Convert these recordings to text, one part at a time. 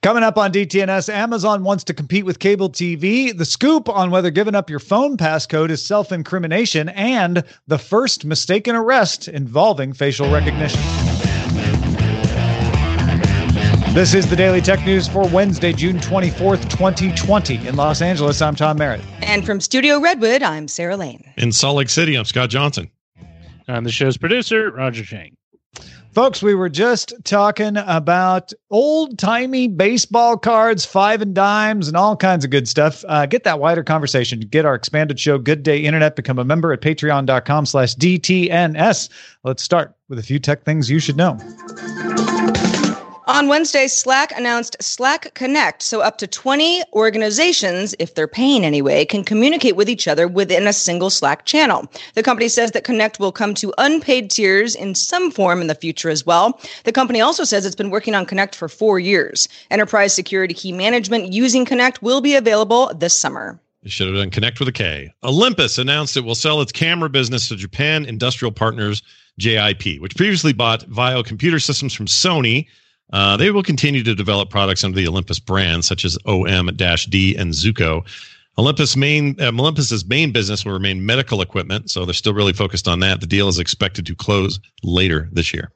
Coming up on DTNS, Amazon wants to compete with cable TV, the scoop on whether giving up your phone passcode is self incrimination, and the first mistaken arrest involving facial recognition. This is the Daily Tech News for Wednesday, June 24th, 2020. In Los Angeles, I'm Tom Merritt. And from Studio Redwood, I'm Sarah Lane. In Salt Lake City, I'm Scott Johnson. I'm the show's producer, Roger Chang. Folks, we were just talking about old timey baseball cards, five and dimes, and all kinds of good stuff. Uh, get that wider conversation. Get our expanded show, Good Day Internet. Become a member at patreon.com slash DTNS. Let's start with a few tech things you should know. On Wednesday, Slack announced Slack Connect, so up to 20 organizations, if they're paying anyway, can communicate with each other within a single Slack channel. The company says that Connect will come to unpaid tiers in some form in the future as well. The company also says it's been working on Connect for four years. Enterprise security key management using Connect will be available this summer. You should have done Connect with a K. Olympus announced it will sell its camera business to Japan Industrial Partners, JIP, which previously bought Vaio computer systems from Sony. Uh, they will continue to develop products under the Olympus brand, such as OM-D and Zuiko. Olympus main uh, Olympus's main business will remain medical equipment, so they're still really focused on that. The deal is expected to close later this year.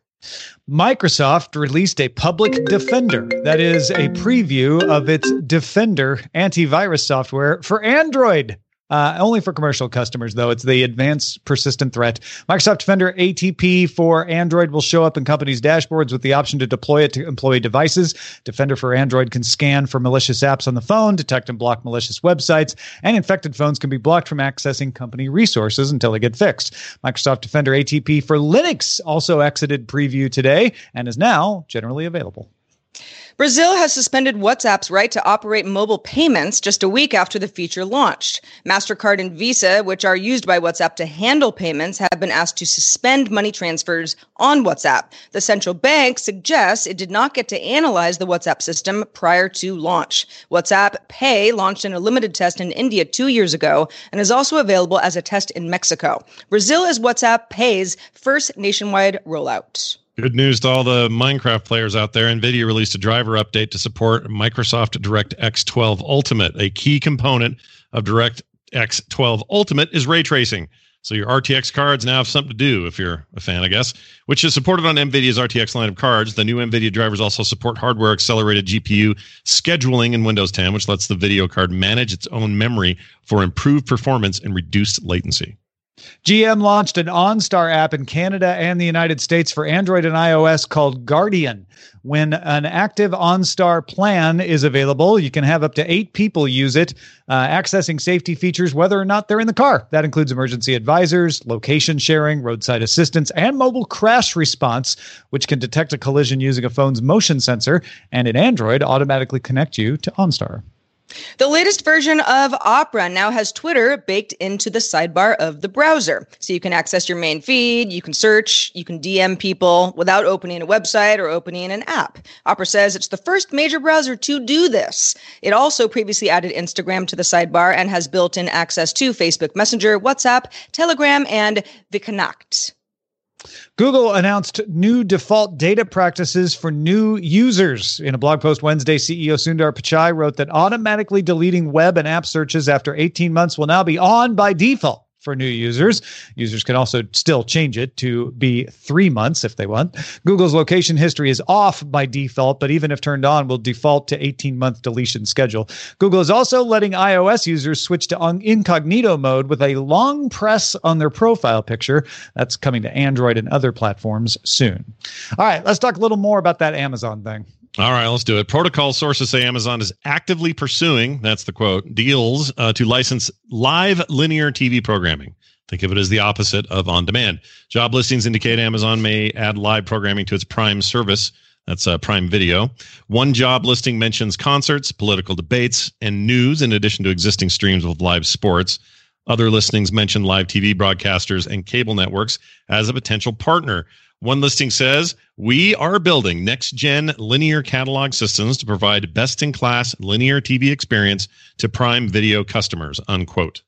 Microsoft released a public defender that is a preview of its Defender antivirus software for Android. Uh, only for commercial customers, though. It's the advanced persistent threat. Microsoft Defender ATP for Android will show up in companies' dashboards with the option to deploy it to employee devices. Defender for Android can scan for malicious apps on the phone, detect and block malicious websites, and infected phones can be blocked from accessing company resources until they get fixed. Microsoft Defender ATP for Linux also exited preview today and is now generally available. Brazil has suspended WhatsApp's right to operate mobile payments just a week after the feature launched. MasterCard and Visa, which are used by WhatsApp to handle payments, have been asked to suspend money transfers on WhatsApp. The central bank suggests it did not get to analyze the WhatsApp system prior to launch. WhatsApp Pay launched in a limited test in India two years ago and is also available as a test in Mexico. Brazil is WhatsApp Pay's first nationwide rollout. Good news to all the Minecraft players out there. NVIDIA released a driver update to support Microsoft DirectX 12 Ultimate. A key component of DirectX 12 Ultimate is ray tracing. So your RTX cards now have something to do if you're a fan, I guess, which is supported on NVIDIA's RTX line of cards. The new NVIDIA drivers also support hardware accelerated GPU scheduling in Windows 10, which lets the video card manage its own memory for improved performance and reduced latency. GM launched an OnStar app in Canada and the United States for Android and iOS called Guardian. When an active OnStar plan is available, you can have up to eight people use it, uh, accessing safety features whether or not they're in the car. That includes emergency advisors, location sharing, roadside assistance, and mobile crash response, which can detect a collision using a phone's motion sensor and in Android automatically connect you to OnStar. The latest version of Opera now has Twitter baked into the sidebar of the browser. So you can access your main feed, you can search, you can DM people without opening a website or opening an app. Opera says it's the first major browser to do this. It also previously added Instagram to the sidebar and has built in access to Facebook Messenger, WhatsApp, Telegram, and Connect. Google announced new default data practices for new users. In a blog post Wednesday, CEO Sundar Pichai wrote that automatically deleting web and app searches after 18 months will now be on by default for new users. Users can also still change it to be three months if they want. Google's location history is off by default, but even if turned on, will default to 18 month deletion schedule. Google is also letting iOS users switch to incognito mode with a long press on their profile picture. That's coming to Android and other platforms soon. All right, let's talk a little more about that Amazon thing. All right, let's do it. Protocol sources say Amazon is actively pursuing, that's the quote, deals uh, to license live linear TV programming. Think of it as the opposite of on demand. Job listings indicate Amazon may add live programming to its Prime service. That's uh, Prime Video. One job listing mentions concerts, political debates, and news, in addition to existing streams of live sports. Other listings mention live TV broadcasters and cable networks as a potential partner. One listing says, We are building next gen linear catalog systems to provide best in class linear TV experience to Prime Video customers, unquote.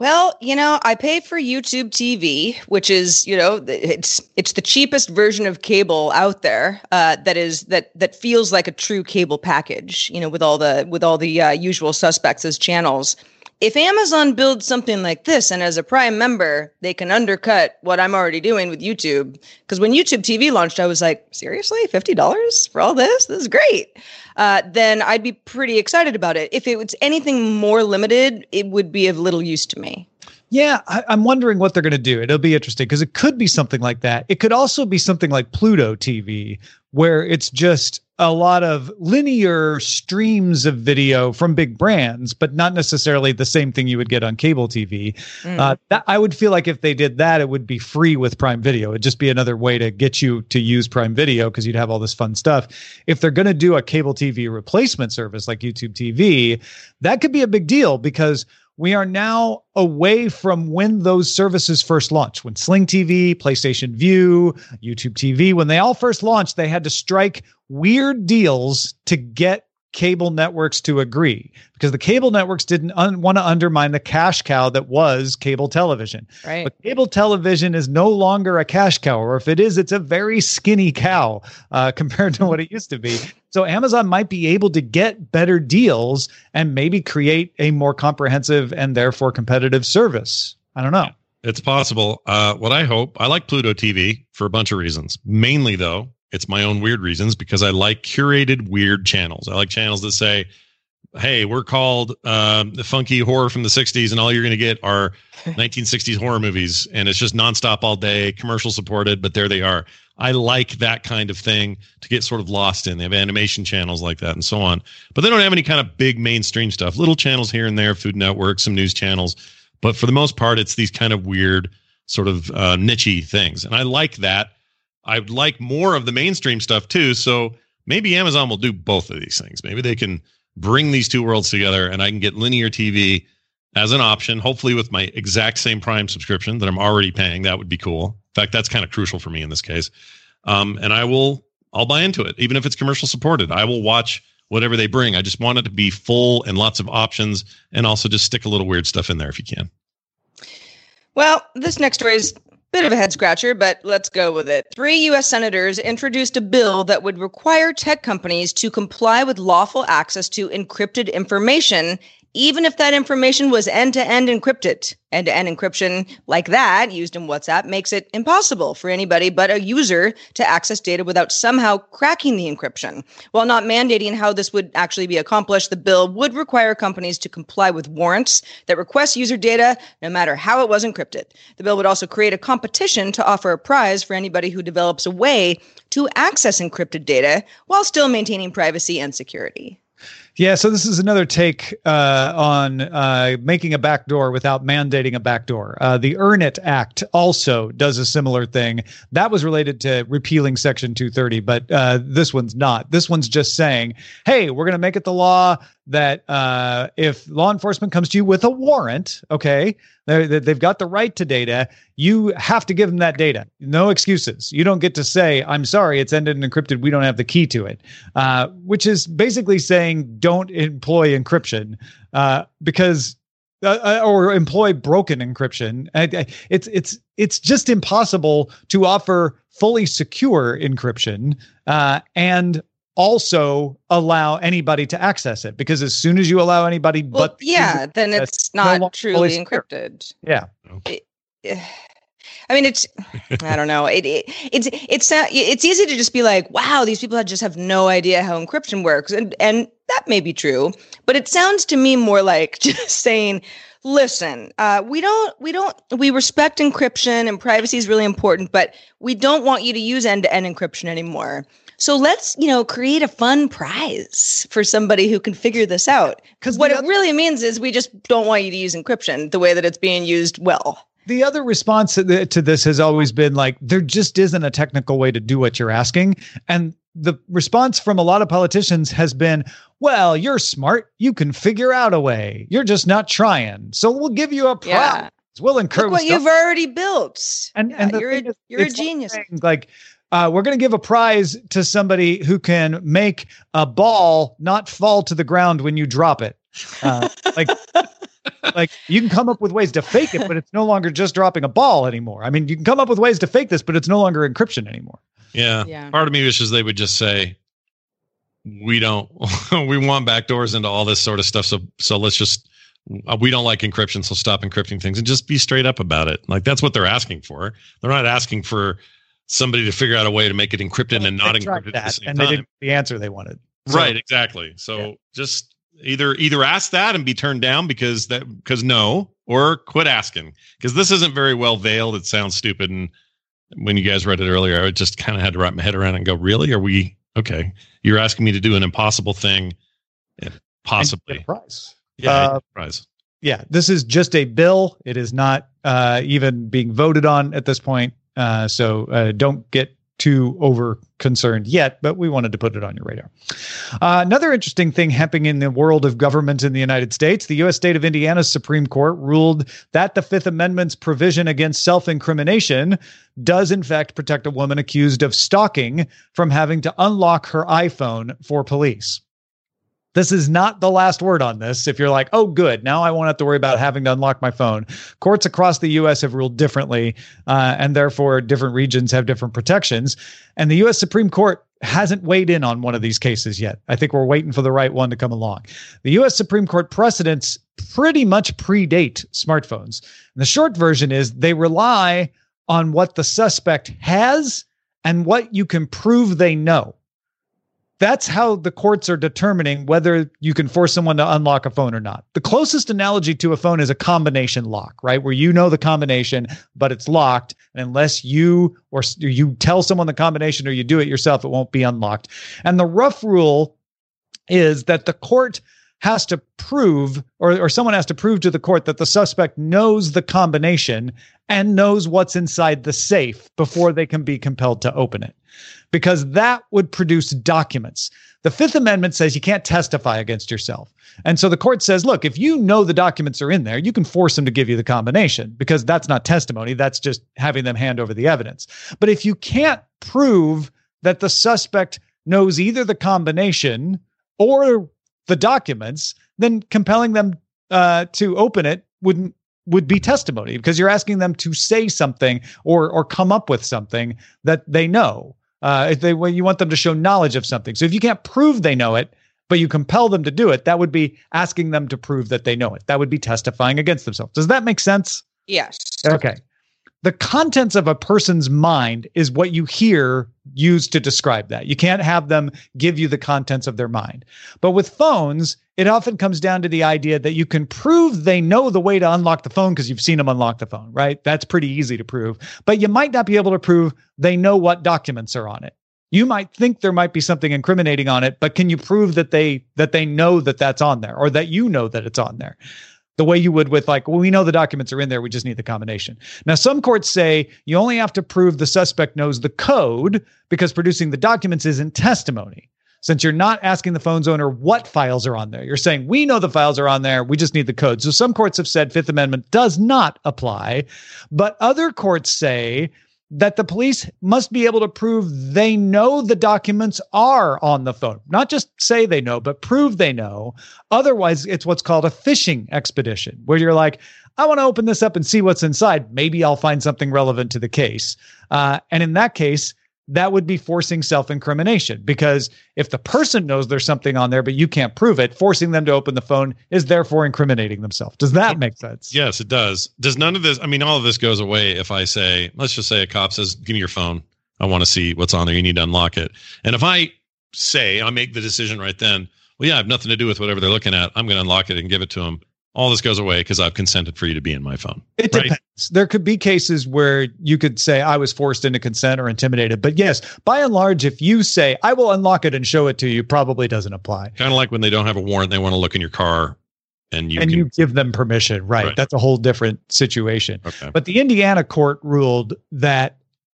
Well, you know, I pay for YouTube TV, which is, you know, it's it's the cheapest version of cable out there. Uh, that is that that feels like a true cable package. You know, with all the with all the uh, usual suspects as channels if Amazon builds something like this and as a Prime member, they can undercut what I'm already doing with YouTube. Because when YouTube TV launched, I was like, seriously, $50 for all this? This is great. Uh, then I'd be pretty excited about it. If it was anything more limited, it would be of little use to me. Yeah, I, am wondering what they're going to do. It'll be interesting because it could be something like that. It could also be something like Pluto TV, where it's just a lot of linear streams of video from big brands, but not necessarily the same thing you would get on cable TV. Mm. Uh, that, I would feel like if they did that, it would be free with Prime Video. It'd just be another way to get you to use Prime Video because you'd have all this fun stuff. If they're going to do a cable TV replacement service like YouTube TV, that could be a big deal because we are now away from when those services first launched. When Sling TV, PlayStation Vue, YouTube TV, when they all first launched, they had to strike weird deals to get cable networks to agree because the cable networks didn't un- want to undermine the cash cow that was cable television. Right. But cable television is no longer a cash cow, or if it is, it's a very skinny cow uh, compared to what it used to be. So Amazon might be able to get better deals and maybe create a more comprehensive and therefore competitive service. I don't know. It's possible. Uh, what I hope, I like Pluto TV for a bunch of reasons. Mainly, though, it's my own weird reasons because I like curated weird channels. I like channels that say, "Hey, we're called uh, the funky horror from the '60s, and all you're going to get are 1960s horror movies, and it's just nonstop all day, commercial supported, but there they are." I like that kind of thing to get sort of lost in. They have animation channels like that and so on, but they don't have any kind of big mainstream stuff. Little channels here and there, Food Network, some news channels, but for the most part, it's these kind of weird, sort of uh, nichey things, and I like that I'd like more of the mainstream stuff too. So maybe Amazon will do both of these things. Maybe they can bring these two worlds together and I can get linear TV as an option, hopefully with my exact same Prime subscription that I'm already paying. That would be cool. In fact, that's kind of crucial for me in this case. Um, and I will, I'll buy into it, even if it's commercial supported. I will watch whatever they bring. I just want it to be full and lots of options, and also just stick a little weird stuff in there if you can. Well, this next story is Bit of a head scratcher, but let's go with it. Three U.S. senators introduced a bill that would require tech companies to comply with lawful access to encrypted information even if that information was end to end encrypted. End to end encryption like that, used in WhatsApp, makes it impossible for anybody but a user to access data without somehow cracking the encryption. While not mandating how this would actually be accomplished, the bill would require companies to comply with warrants that request user data no matter how it was encrypted. The bill would also create a competition to offer a prize for anybody who develops a way to access encrypted data while still maintaining privacy and security. Yeah, so this is another take uh, on uh, making a backdoor without mandating a backdoor. Uh, the Earn It Act also does a similar thing. That was related to repealing Section 230, but uh, this one's not. This one's just saying, hey, we're going to make it the law that uh, if law enforcement comes to you with a warrant, okay, they they've got the right to data, you have to give them that data. No excuses. You don't get to say, I'm sorry, it's ended and encrypted. We don't have the key to it, uh, which is basically saying don't employ encryption uh, because uh, uh or employ broken encryption. It's it's it's just impossible to offer fully secure encryption uh, and also allow anybody to access it because as soon as you allow anybody well, but yeah then it's not no truly encrypted yeah it, I mean, it's I don't know. It, it, it's it's it's easy to just be like, wow, these people just have no idea how encryption works, and and that may be true, but it sounds to me more like just saying, listen, uh, we don't we don't we respect encryption and privacy is really important, but we don't want you to use end to end encryption anymore. So let's, you know, create a fun prize for somebody who can figure this out. Because what other- it really means is we just don't want you to use encryption the way that it's being used well. The other response to, this has always been like, there just isn't a technical way to do what you're asking. And the response from a lot of politicians has been, well, you're smart. You can figure out a way. You're just not trying. So we'll give you a prize. Yeah. We'll encourage what you've already built. And, yeah, and you're, a, is, you're a genius. Like uh, we're going to give a prize to somebody who can make a ball not fall to the ground when you drop it. Uh, like, like you can come up with ways to fake it, but it's no longer just dropping a ball anymore. I mean, you can come up with ways to fake this, but it's no longer encryption anymore. Yeah. yeah. Part of me wishes they would just say, we don't, we want backdoors into all this sort of stuff. So, so let's just, uh, we don't like encryption. So stop encrypting things and just be straight up about it. Like that's what they're asking for. They're not asking for, somebody to figure out a way to make it encrypted and not encrypted that, at the same and time. they didn't the answer they wanted. So, right, exactly. So yeah. just either either ask that and be turned down because that because no, or quit asking because this isn't very well veiled. It sounds stupid, and when you guys read it earlier, I just kind of had to wrap my head around it and go, "Really? Are we okay? You're asking me to do an impossible thing, possibly prize? Yeah, uh, prize." Yeah, this is just a bill. It is not uh, even being voted on at this point. Uh, so uh, don't get too over concerned yet, but we wanted to put it on your radar. Uh, another interesting thing happening in the world of government in the United States the U.S. state of Indiana's Supreme Court ruled that the Fifth Amendment's provision against self incrimination does, in fact, protect a woman accused of stalking from having to unlock her iPhone for police. This is not the last word on this. If you're like, oh, good, now I won't have to worry about having to unlock my phone. Courts across the U.S. have ruled differently, uh, and therefore different regions have different protections. And the U.S. Supreme Court hasn't weighed in on one of these cases yet. I think we're waiting for the right one to come along. The U.S. Supreme Court precedents pretty much predate smartphones. And the short version is they rely on what the suspect has and what you can prove they know that's how the courts are determining whether you can force someone to unlock a phone or not. The closest analogy to a phone is a combination lock, right? Where you know the combination, but it's locked. And unless you or you tell someone the combination or you do it yourself, it won't be unlocked. And the rough rule is that the court has to prove, or, or someone has to prove to the court that the suspect knows the combination and knows what's inside the safe before they can be compelled to open it because that would produce documents. The Fifth Amendment says you can't testify against yourself. And so the court says, look, if you know the documents are in there, you can force them to give you the combination because that's not testimony. That's just having them hand over the evidence. But if you can't prove that the suspect knows either the combination or the documents, then compelling them uh, to open it wouldn't would be testimony because you're asking them to say something or or come up with something that they know. Uh, if they when you want them to show knowledge of something. So if you can't prove they know it, but you compel them to do it, that would be asking them to prove that they know it. That would be testifying against themselves. Does that make sense? Yes. Okay the contents of a person's mind is what you hear used to describe that. You can't have them give you the contents of their mind. But with phones, it often comes down to the idea that you can prove they know the way to unlock the phone because you've seen them unlock the phone, right? That's pretty easy to prove. But you might not be able to prove they know what documents are on it. You might think there might be something incriminating on it, but can you prove that they that they know that that's on there or that you know that it's on there? The way you would with like, well, we know the documents are in there. We just need the combination. Now, some courts say you only have to prove the suspect knows the code because producing the documents isn't testimony. since you're not asking the phone's owner what files are on there. You're saying, we know the files are on there. We just need the code. So some courts have said Fifth Amendment does not apply, but other courts say that the police must be able to prove they know the documents are on the phone. Not just say they know, but prove they know. Otherwise, it's what's called a fishing expedition, where you're like, I want to open this up and see what's inside. Maybe I'll find something relevant to the case. Uh, and in that case, that would be forcing self incrimination because if the person knows there's something on there, but you can't prove it, forcing them to open the phone is therefore incriminating themselves. Does that make sense? Yes, it does. Does none of this, I mean, all of this goes away if I say, let's just say a cop says, give me your phone. I want to see what's on there. You need to unlock it. And if I say, I make the decision right then, well, yeah, I have nothing to do with whatever they're looking at. I'm going to unlock it and give it to them all this goes away because I've consented for you to be in my phone. It right? depends. There could be cases where you could say I was forced into consent or intimidated. But yes, by and large, if you say I will unlock it and show it to you, probably doesn't apply. Kind of like when they don't have a warrant, they want to look in your car and you and can, you give them permission. Right. right. That's a whole different situation. Okay. But the Indiana court ruled that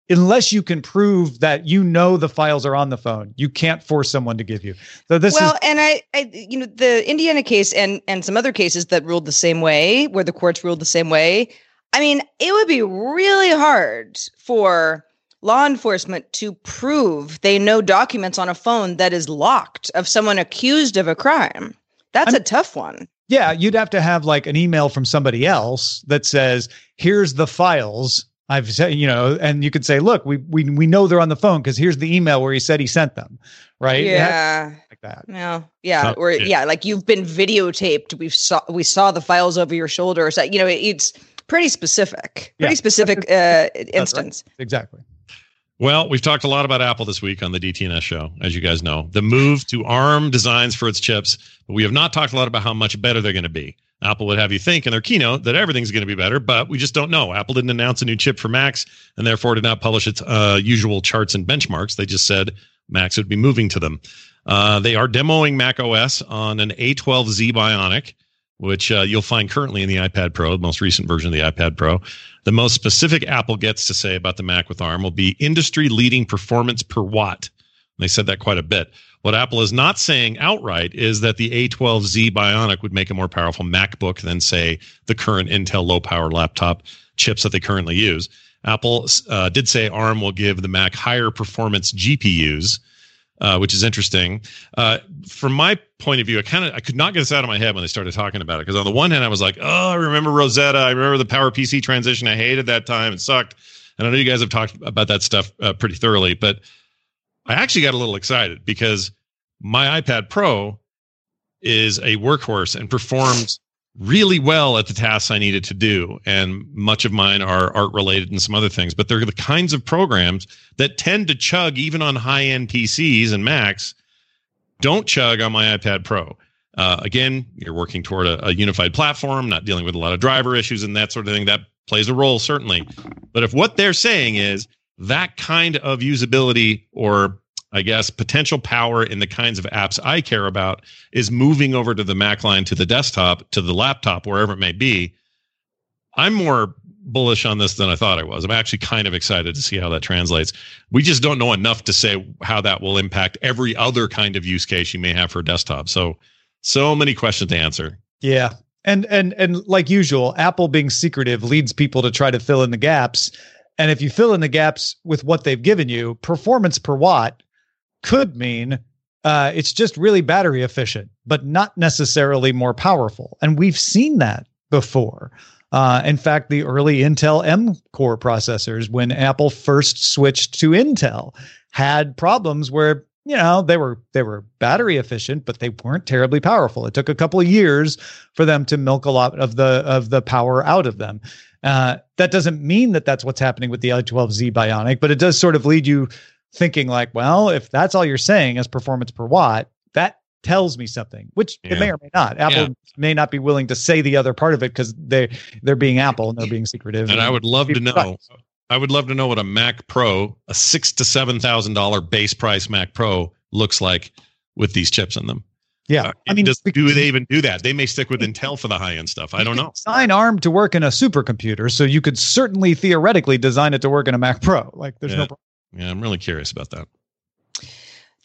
unless you can prove that you know the files are on the phone you can't force someone to give you. So this well is- and I, I you know the indiana case and and some other cases that ruled the same way where the courts ruled the same way i mean it would be really hard for law enforcement to prove they know documents on a phone that is locked of someone accused of a crime. That's I'm, a tough one. Yeah you'd have to have like an email from somebody else that says here's the files I've said, you know, and you could say, look, we we we know they're on the phone because here's the email where he said he sent them, right? Yeah, like that. No, yeah, or yeah. yeah, like you've been videotaped. We saw we saw the files over your shoulder. So you know, it, it's pretty specific, pretty yeah. specific uh, instance. Right. Exactly. Well, we've talked a lot about Apple this week on the DTNS show, as you guys know. The move to ARM designs for its chips, but we have not talked a lot about how much better they're going to be. Apple would have you think in their keynote that everything's going to be better, but we just don't know. Apple didn't announce a new chip for Macs and therefore did not publish its uh, usual charts and benchmarks. They just said Macs would be moving to them. Uh, they are demoing Mac OS on an A12Z Bionic, which uh, you'll find currently in the iPad Pro, the most recent version of the iPad Pro. The most specific Apple gets to say about the Mac with ARM will be industry leading performance per watt. They said that quite a bit. What Apple is not saying outright is that the A12Z Bionic would make a more powerful MacBook than, say, the current Intel low power laptop chips that they currently use. Apple uh, did say ARM will give the Mac higher performance GPUs, uh, which is interesting. Uh, from my point of view, I kind of I could not get this out of my head when they started talking about it because on the one hand I was like, oh, I remember Rosetta, I remember the PowerPC transition, I hated that time, it sucked, and I know you guys have talked about that stuff uh, pretty thoroughly, but I actually got a little excited because my iPad Pro is a workhorse and performs really well at the tasks I needed to do. And much of mine are art related and some other things, but they're the kinds of programs that tend to chug even on high end PCs and Macs. Don't chug on my iPad Pro. Uh, again, you're working toward a, a unified platform, not dealing with a lot of driver issues and that sort of thing. That plays a role, certainly. But if what they're saying is that kind of usability or I guess potential power in the kinds of apps I care about is moving over to the Mac line, to the desktop, to the laptop, wherever it may be. I'm more bullish on this than I thought I was. I'm actually kind of excited to see how that translates. We just don't know enough to say how that will impact every other kind of use case you may have for desktop. So, so many questions to answer. Yeah. And and and like usual, Apple being secretive leads people to try to fill in the gaps and if you fill in the gaps with what they've given you, performance per watt could mean uh, it's just really battery efficient, but not necessarily more powerful. And we've seen that before. Uh, in fact, the early Intel M core processors, when Apple first switched to Intel, had problems where you know they were they were battery efficient, but they weren't terribly powerful. It took a couple of years for them to milk a lot of the of the power out of them. Uh, that doesn't mean that that's what's happening with the A12Z Bionic, but it does sort of lead you thinking like, well, if that's all you're saying as performance per watt, that tells me something, which yeah. it may or may not. Apple yeah. may not be willing to say the other part of it because they they're being Apple and they're being secretive. And, and I would love to know. I would love to know what a Mac Pro, a six to seven thousand dollar base price Mac Pro, looks like with these chips in them. Yeah, uh, I mean, does, do they even do that? They may stick with Intel for the high end stuff. I don't know. Design ARM to work in a supercomputer, so you could certainly theoretically design it to work in a Mac Pro. Like, there's yeah. no problem. Yeah, I'm really curious about that.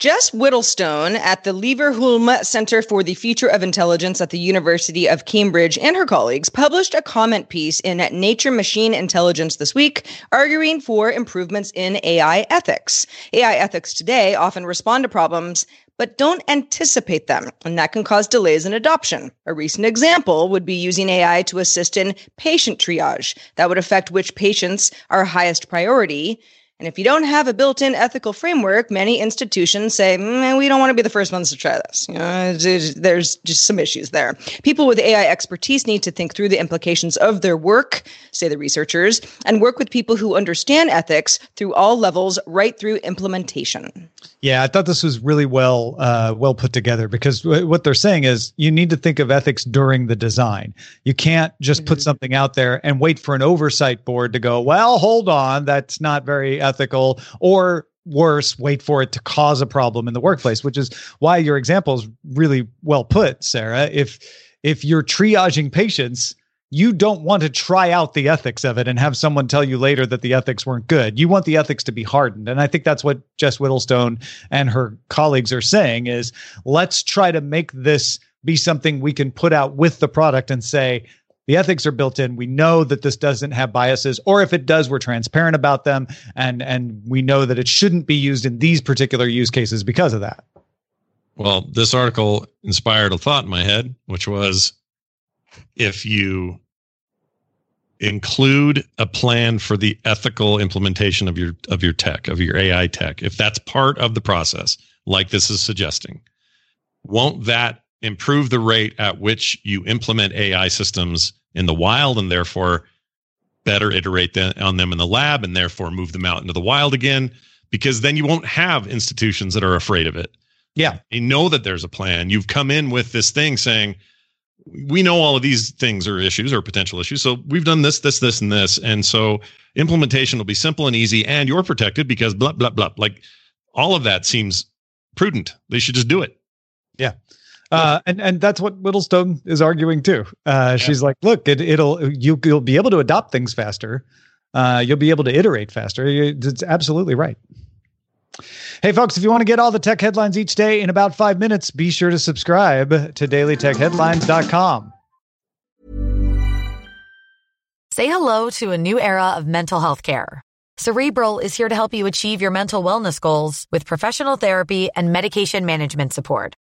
Jess Whittlestone at the Leverhulme Center for the Future of Intelligence at the University of Cambridge and her colleagues published a comment piece in Nature Machine Intelligence this week, arguing for improvements in AI ethics. AI ethics today often respond to problems but don't anticipate them, and that can cause delays in adoption. A recent example would be using AI to assist in patient triage. That would affect which patients are highest priority and if you don't have a built in ethical framework, many institutions say, mm, we don't want to be the first ones to try this. You know, there's just some issues there. People with AI expertise need to think through the implications of their work, say the researchers, and work with people who understand ethics through all levels, right through implementation. Yeah, I thought this was really well uh, well put together because w- what they're saying is you need to think of ethics during the design. You can't just mm-hmm. put something out there and wait for an oversight board to go, well, hold on, that's not very ethical, or worse, wait for it to cause a problem in the workplace, which is why your example is really well put, Sarah. If if you're triaging patients, you don't want to try out the ethics of it and have someone tell you later that the ethics weren't good. You want the ethics to be hardened. And I think that's what Jess Whittlestone and her colleagues are saying is let's try to make this be something we can put out with the product and say the ethics are built in. We know that this doesn't have biases, or if it does, we're transparent about them, and and we know that it shouldn't be used in these particular use cases because of that. Well, this article inspired a thought in my head, which was if you include a plan for the ethical implementation of your of your tech of your AI tech if that's part of the process like this is suggesting won't that improve the rate at which you implement AI systems in the wild and therefore better iterate on them in the lab and therefore move them out into the wild again because then you won't have institutions that are afraid of it. Yeah. You know that there's a plan. You've come in with this thing saying, we know all of these things are issues or potential issues. So we've done this, this, this, and this. And so implementation will be simple and easy and you're protected because blah, blah, blah. Like all of that seems prudent. They should just do it. Yeah. Uh, and and that's what Whittlestone is arguing too. Uh, yeah. She's like, look, it, it'll you you'll be able to adopt things faster. Uh, you'll be able to iterate faster. It's absolutely right. Hey, folks, if you want to get all the tech headlines each day in about five minutes, be sure to subscribe to dailytechheadlines.com. Say hello to a new era of mental health care. Cerebral is here to help you achieve your mental wellness goals with professional therapy and medication management support.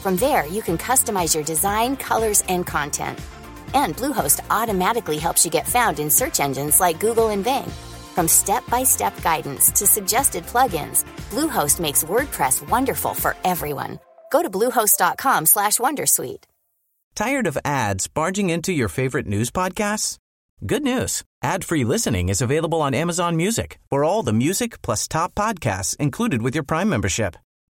From there, you can customize your design, colors, and content. And Bluehost automatically helps you get found in search engines like Google and Bing. From step-by-step guidance to suggested plugins, Bluehost makes WordPress wonderful for everyone. Go to bluehost.com/wondersuite. Tired of ads barging into your favorite news podcasts? Good news. Ad-free listening is available on Amazon Music. For all the music plus top podcasts included with your Prime membership.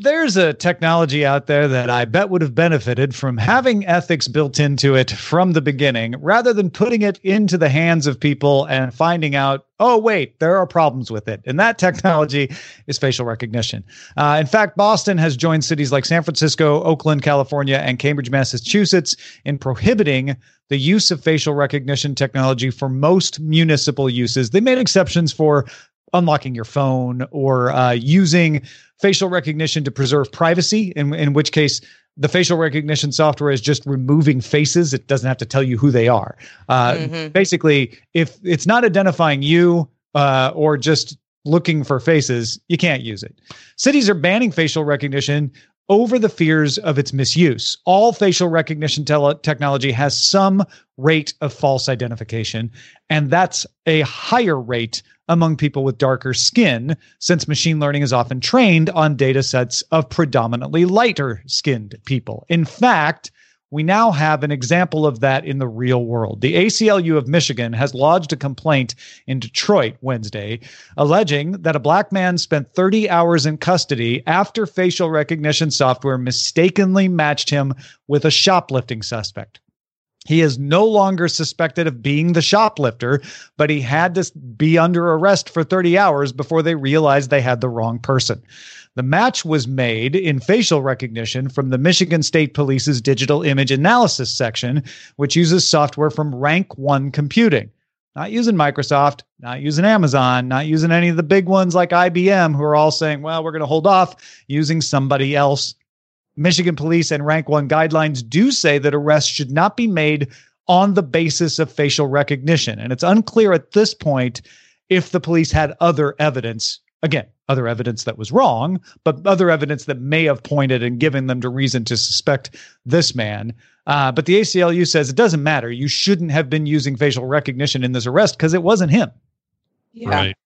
there's a technology out there that I bet would have benefited from having ethics built into it from the beginning rather than putting it into the hands of people and finding out, oh, wait, there are problems with it. And that technology is facial recognition. Uh, in fact, Boston has joined cities like San Francisco, Oakland, California, and Cambridge, Massachusetts in prohibiting the use of facial recognition technology for most municipal uses. They made exceptions for unlocking your phone or uh, using facial recognition to preserve privacy, in, in which case the facial recognition software is just removing faces. It doesn't have to tell you who they are. Uh, mm-hmm. Basically, if it's not identifying you uh, or just looking for faces, you can't use it. Cities are banning facial recognition over the fears of its misuse. All facial recognition tele- technology has some rate of false identification, and that's a higher rate among people with darker skin, since machine learning is often trained on data sets of predominantly lighter skinned people. In fact, we now have an example of that in the real world. The ACLU of Michigan has lodged a complaint in Detroit Wednesday, alleging that a black man spent 30 hours in custody after facial recognition software mistakenly matched him with a shoplifting suspect. He is no longer suspected of being the shoplifter, but he had to be under arrest for 30 hours before they realized they had the wrong person. The match was made in facial recognition from the Michigan State Police's digital image analysis section, which uses software from Rank One Computing. Not using Microsoft, not using Amazon, not using any of the big ones like IBM, who are all saying, well, we're going to hold off using somebody else Michigan police and rank one guidelines do say that arrests should not be made on the basis of facial recognition. And it's unclear at this point if the police had other evidence, again, other evidence that was wrong, but other evidence that may have pointed and given them to reason to suspect this man. Uh, but the ACLU says it doesn't matter. You shouldn't have been using facial recognition in this arrest because it wasn't him. Yeah. Right.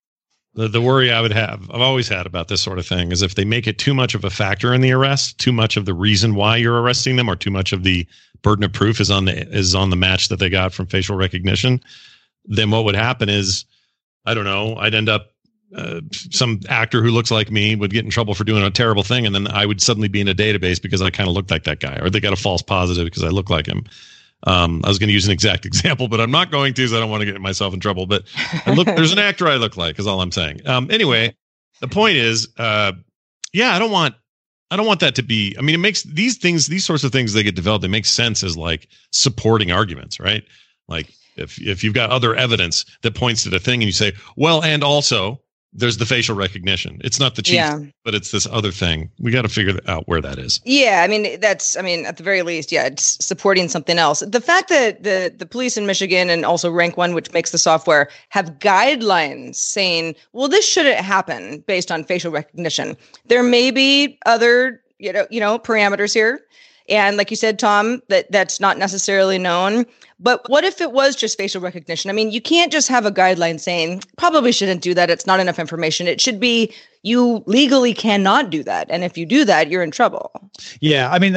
The, the worry I would have, I've always had about this sort of thing, is if they make it too much of a factor in the arrest, too much of the reason why you're arresting them, or too much of the burden of proof is on the is on the match that they got from facial recognition, then what would happen is, I don't know, I'd end up uh, some actor who looks like me would get in trouble for doing a terrible thing, and then I would suddenly be in a database because I kind of looked like that guy, or they got a false positive because I look like him. Um, I was going to use an exact example, but I'm not going to because I don't want to get myself in trouble. But look, there's an actor I look like, is all I'm saying. Um, anyway, the point is, uh, yeah, I don't want, I don't want that to be. I mean, it makes these things, these sorts of things, they get developed. They make sense as like supporting arguments, right? Like if if you've got other evidence that points to the thing, and you say, well, and also, there's the facial recognition. It's not the chief, yeah. but it's this other thing. We got to figure out where that is. Yeah, I mean that's I mean at the very least, yeah, it's supporting something else. The fact that the the police in Michigan and also Rank 1 which makes the software have guidelines saying, "Well, this shouldn't happen based on facial recognition." There may be other, you know, you know, parameters here. And like you said, Tom, that that's not necessarily known. But what if it was just facial recognition? I mean, you can't just have a guideline saying probably shouldn't do that. It's not enough information. It should be you legally cannot do that and if you do that you're in trouble yeah i mean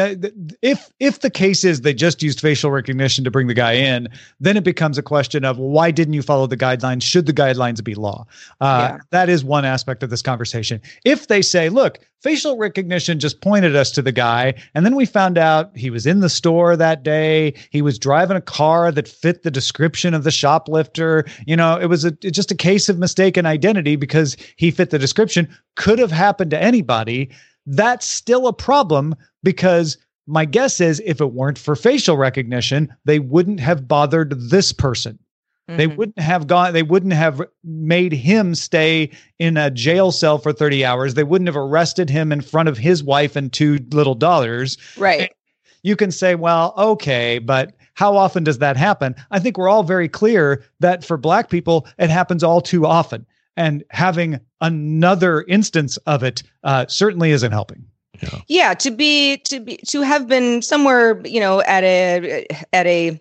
if if the case is they just used facial recognition to bring the guy in then it becomes a question of why didn't you follow the guidelines should the guidelines be law uh, yeah. that is one aspect of this conversation if they say look facial recognition just pointed us to the guy and then we found out he was in the store that day he was driving a car that fit the description of the shoplifter you know it was a, just a case of mistaken identity because he fit the description could have happened to anybody, that's still a problem because my guess is if it weren't for facial recognition, they wouldn't have bothered this person. Mm-hmm. They wouldn't have gone, they wouldn't have made him stay in a jail cell for 30 hours. They wouldn't have arrested him in front of his wife and two little daughters. Right. And you can say, well, okay, but how often does that happen? I think we're all very clear that for Black people, it happens all too often and having another instance of it uh, certainly isn't helping. Yeah. yeah, to be to be to have been somewhere, you know, at a at a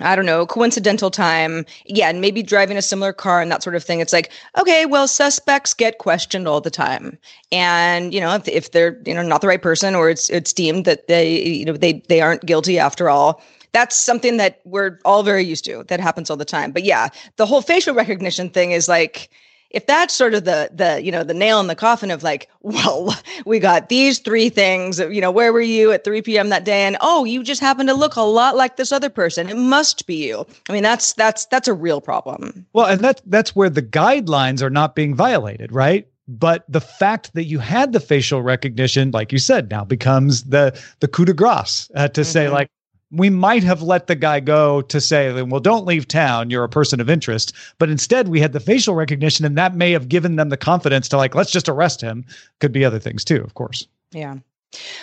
I don't know, coincidental time. Yeah, and maybe driving a similar car and that sort of thing. It's like, okay, well, suspects get questioned all the time. And, you know, if, if they're, you know, not the right person or it's it's deemed that they, you know, they they aren't guilty after all, that's something that we're all very used to. That happens all the time. But yeah, the whole facial recognition thing is like if that's sort of the the you know the nail in the coffin of like well we got these three things you know where were you at 3 p.m that day and oh you just happen to look a lot like this other person it must be you i mean that's that's that's a real problem well and that's that's where the guidelines are not being violated right but the fact that you had the facial recognition like you said now becomes the the coup de grace uh, to mm-hmm. say like we might have let the guy go to say, well, don't leave town. You're a person of interest. But instead, we had the facial recognition, and that may have given them the confidence to, like, let's just arrest him. Could be other things too, of course. Yeah.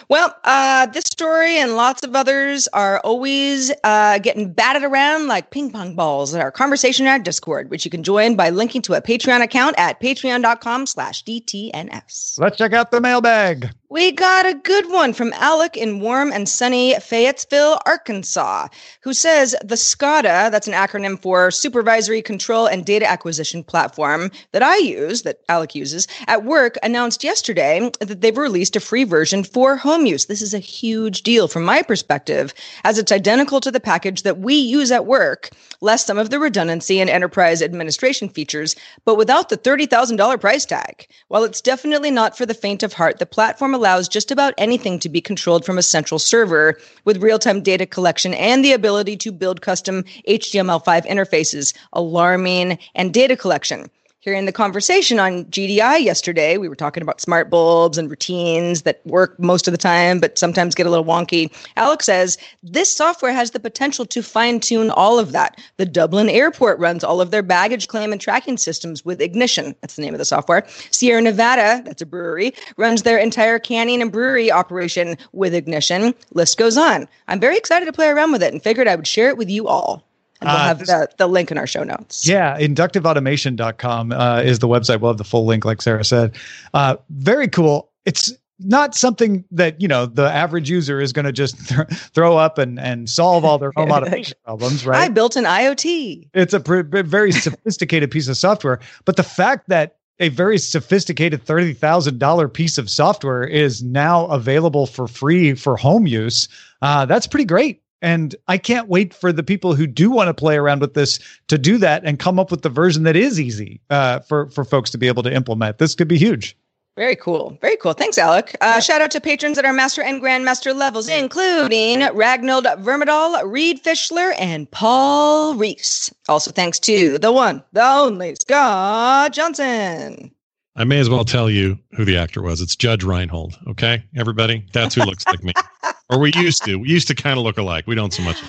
Well, uh, this story and lots of others are always uh, getting batted around like ping pong balls in our conversation at Discord, which you can join by linking to a Patreon account at patreon.com slash DTNS. Let's check out the mailbag. We got a good one from Alec in warm and sunny Fayetteville, Arkansas, who says the SCADA, that's an acronym for Supervisory Control and Data Acquisition Platform that I use, that Alec uses, at work announced yesterday that they've released a free version for home use. This is a huge deal from my perspective, as it's identical to the package that we use at work, less some of the redundancy and enterprise administration features, but without the $30,000 price tag. While it's definitely not for the faint of heart, the platform allows just about anything to be controlled from a central server with real time data collection and the ability to build custom HTML5 interfaces, alarming, and data collection hearing the conversation on GDI yesterday, we were talking about smart bulbs and routines that work most of the time, but sometimes get a little wonky. Alex says this software has the potential to fine tune all of that. The Dublin airport runs all of their baggage claim and tracking systems with Ignition. That's the name of the software. Sierra Nevada, that's a brewery, runs their entire canning and brewery operation with Ignition. List goes on. I'm very excited to play around with it and figured I would share it with you all. And we'll uh, have this, the, the link in our show notes. Yeah, inductiveautomation.com uh, is the website. We'll have the full link, like Sarah said. Uh, very cool. It's not something that you know the average user is going to just th- throw up and and solve all their home automation problems right i built an iot it's a pr- very sophisticated piece of software but the fact that a very sophisticated $30,000 piece of software is now available for free for home use. Uh, that's pretty great. And I can't wait for the people who do want to play around with this to do that and come up with the version that is easy uh, for for folks to be able to implement. This could be huge. Very cool. Very cool. Thanks, Alec. Uh, shout out to patrons at our Master and Grandmaster levels, including Ragnold Vermidal, Reed Fischler, and Paul Reese. Also, thanks to the one, the only Scott Johnson. I may as well tell you who the actor was. It's Judge Reinhold. Okay, everybody, that's who looks like me, or we used to. We used to kind of look alike. We don't so much.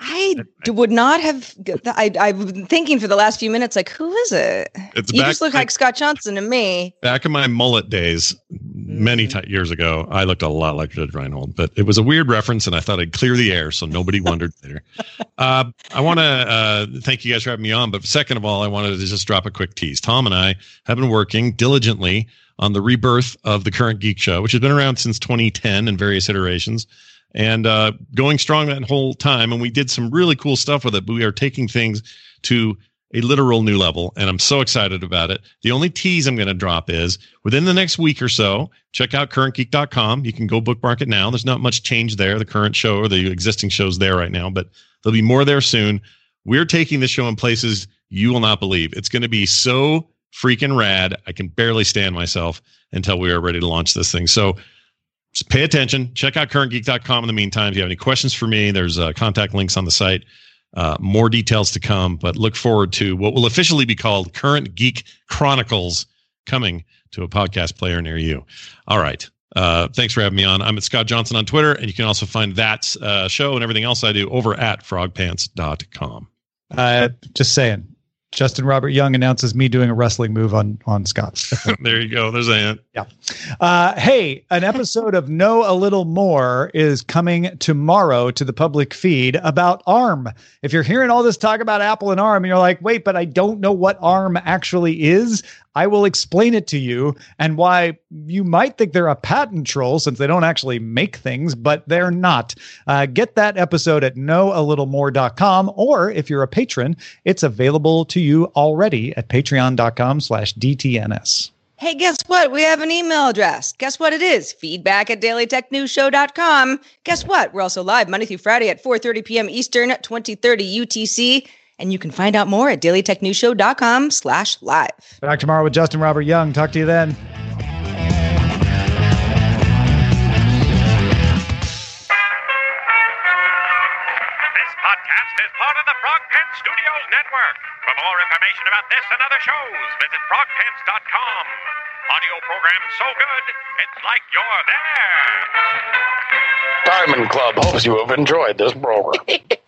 I would not have. I, I've been thinking for the last few minutes, like, who is it? It's you just look like, like Scott Johnson to me. Back in my mullet days, many mm. t- years ago, I looked a lot like Judge Reinhold, but it was a weird reference, and I thought I'd clear the air so nobody wondered later. Uh, I want to uh, thank you guys for having me on, but second of all, I wanted to just drop a quick tease. Tom and I have been working diligently on the rebirth of the current Geek Show, which has been around since 2010 in various iterations and uh, going strong that whole time. And we did some really cool stuff with it, but we are taking things to a literal new level. And I'm so excited about it. The only tease I'm going to drop is within the next week or so, check out currentgeek.com. You can go bookmark it now. There's not much change there. The current show or the existing shows there right now, but there'll be more there soon. We're taking this show in places you will not believe. It's going to be so freaking rad. I can barely stand myself until we are ready to launch this thing. So pay attention. Check out currentgeek.com in the meantime. If you have any questions for me, there's uh, contact links on the site. Uh, more details to come, but look forward to what will officially be called Current Geek Chronicles coming to a podcast player near you. All right. Uh, thanks for having me on. I'm at Scott Johnson on Twitter, and you can also find that uh, show and everything else I do over at frogpants.com. Uh, just saying, Justin Robert Young announces me doing a wrestling move on on Scott. there you go. There's a hint. Yeah. Uh, hey, an episode of Know a Little More is coming tomorrow to the public feed about ARM. If you're hearing all this talk about Apple and ARM, and you're like, wait, but I don't know what ARM actually is. I will explain it to you and why you might think they're a patent troll since they don't actually make things, but they're not. Uh, get that episode at knowalittlemore.com, or if you're a patron, it's available to you already at patreon.com slash DTNS. Hey, guess what? We have an email address. Guess what it is? Feedback at dailytechnewsshow.com. Guess what? We're also live Monday through Friday at 4.30 p.m. Eastern, 2030 UTC. And you can find out more at dailytechnewsshow.com slash live. Back tomorrow with Justin Robert Young. Talk to you then. This podcast is part of the Frog Pants Studios Network. For more information about this and other shows, visit frogpants.com. Audio program so good, it's like you're there. Diamond Club hopes you have enjoyed this program.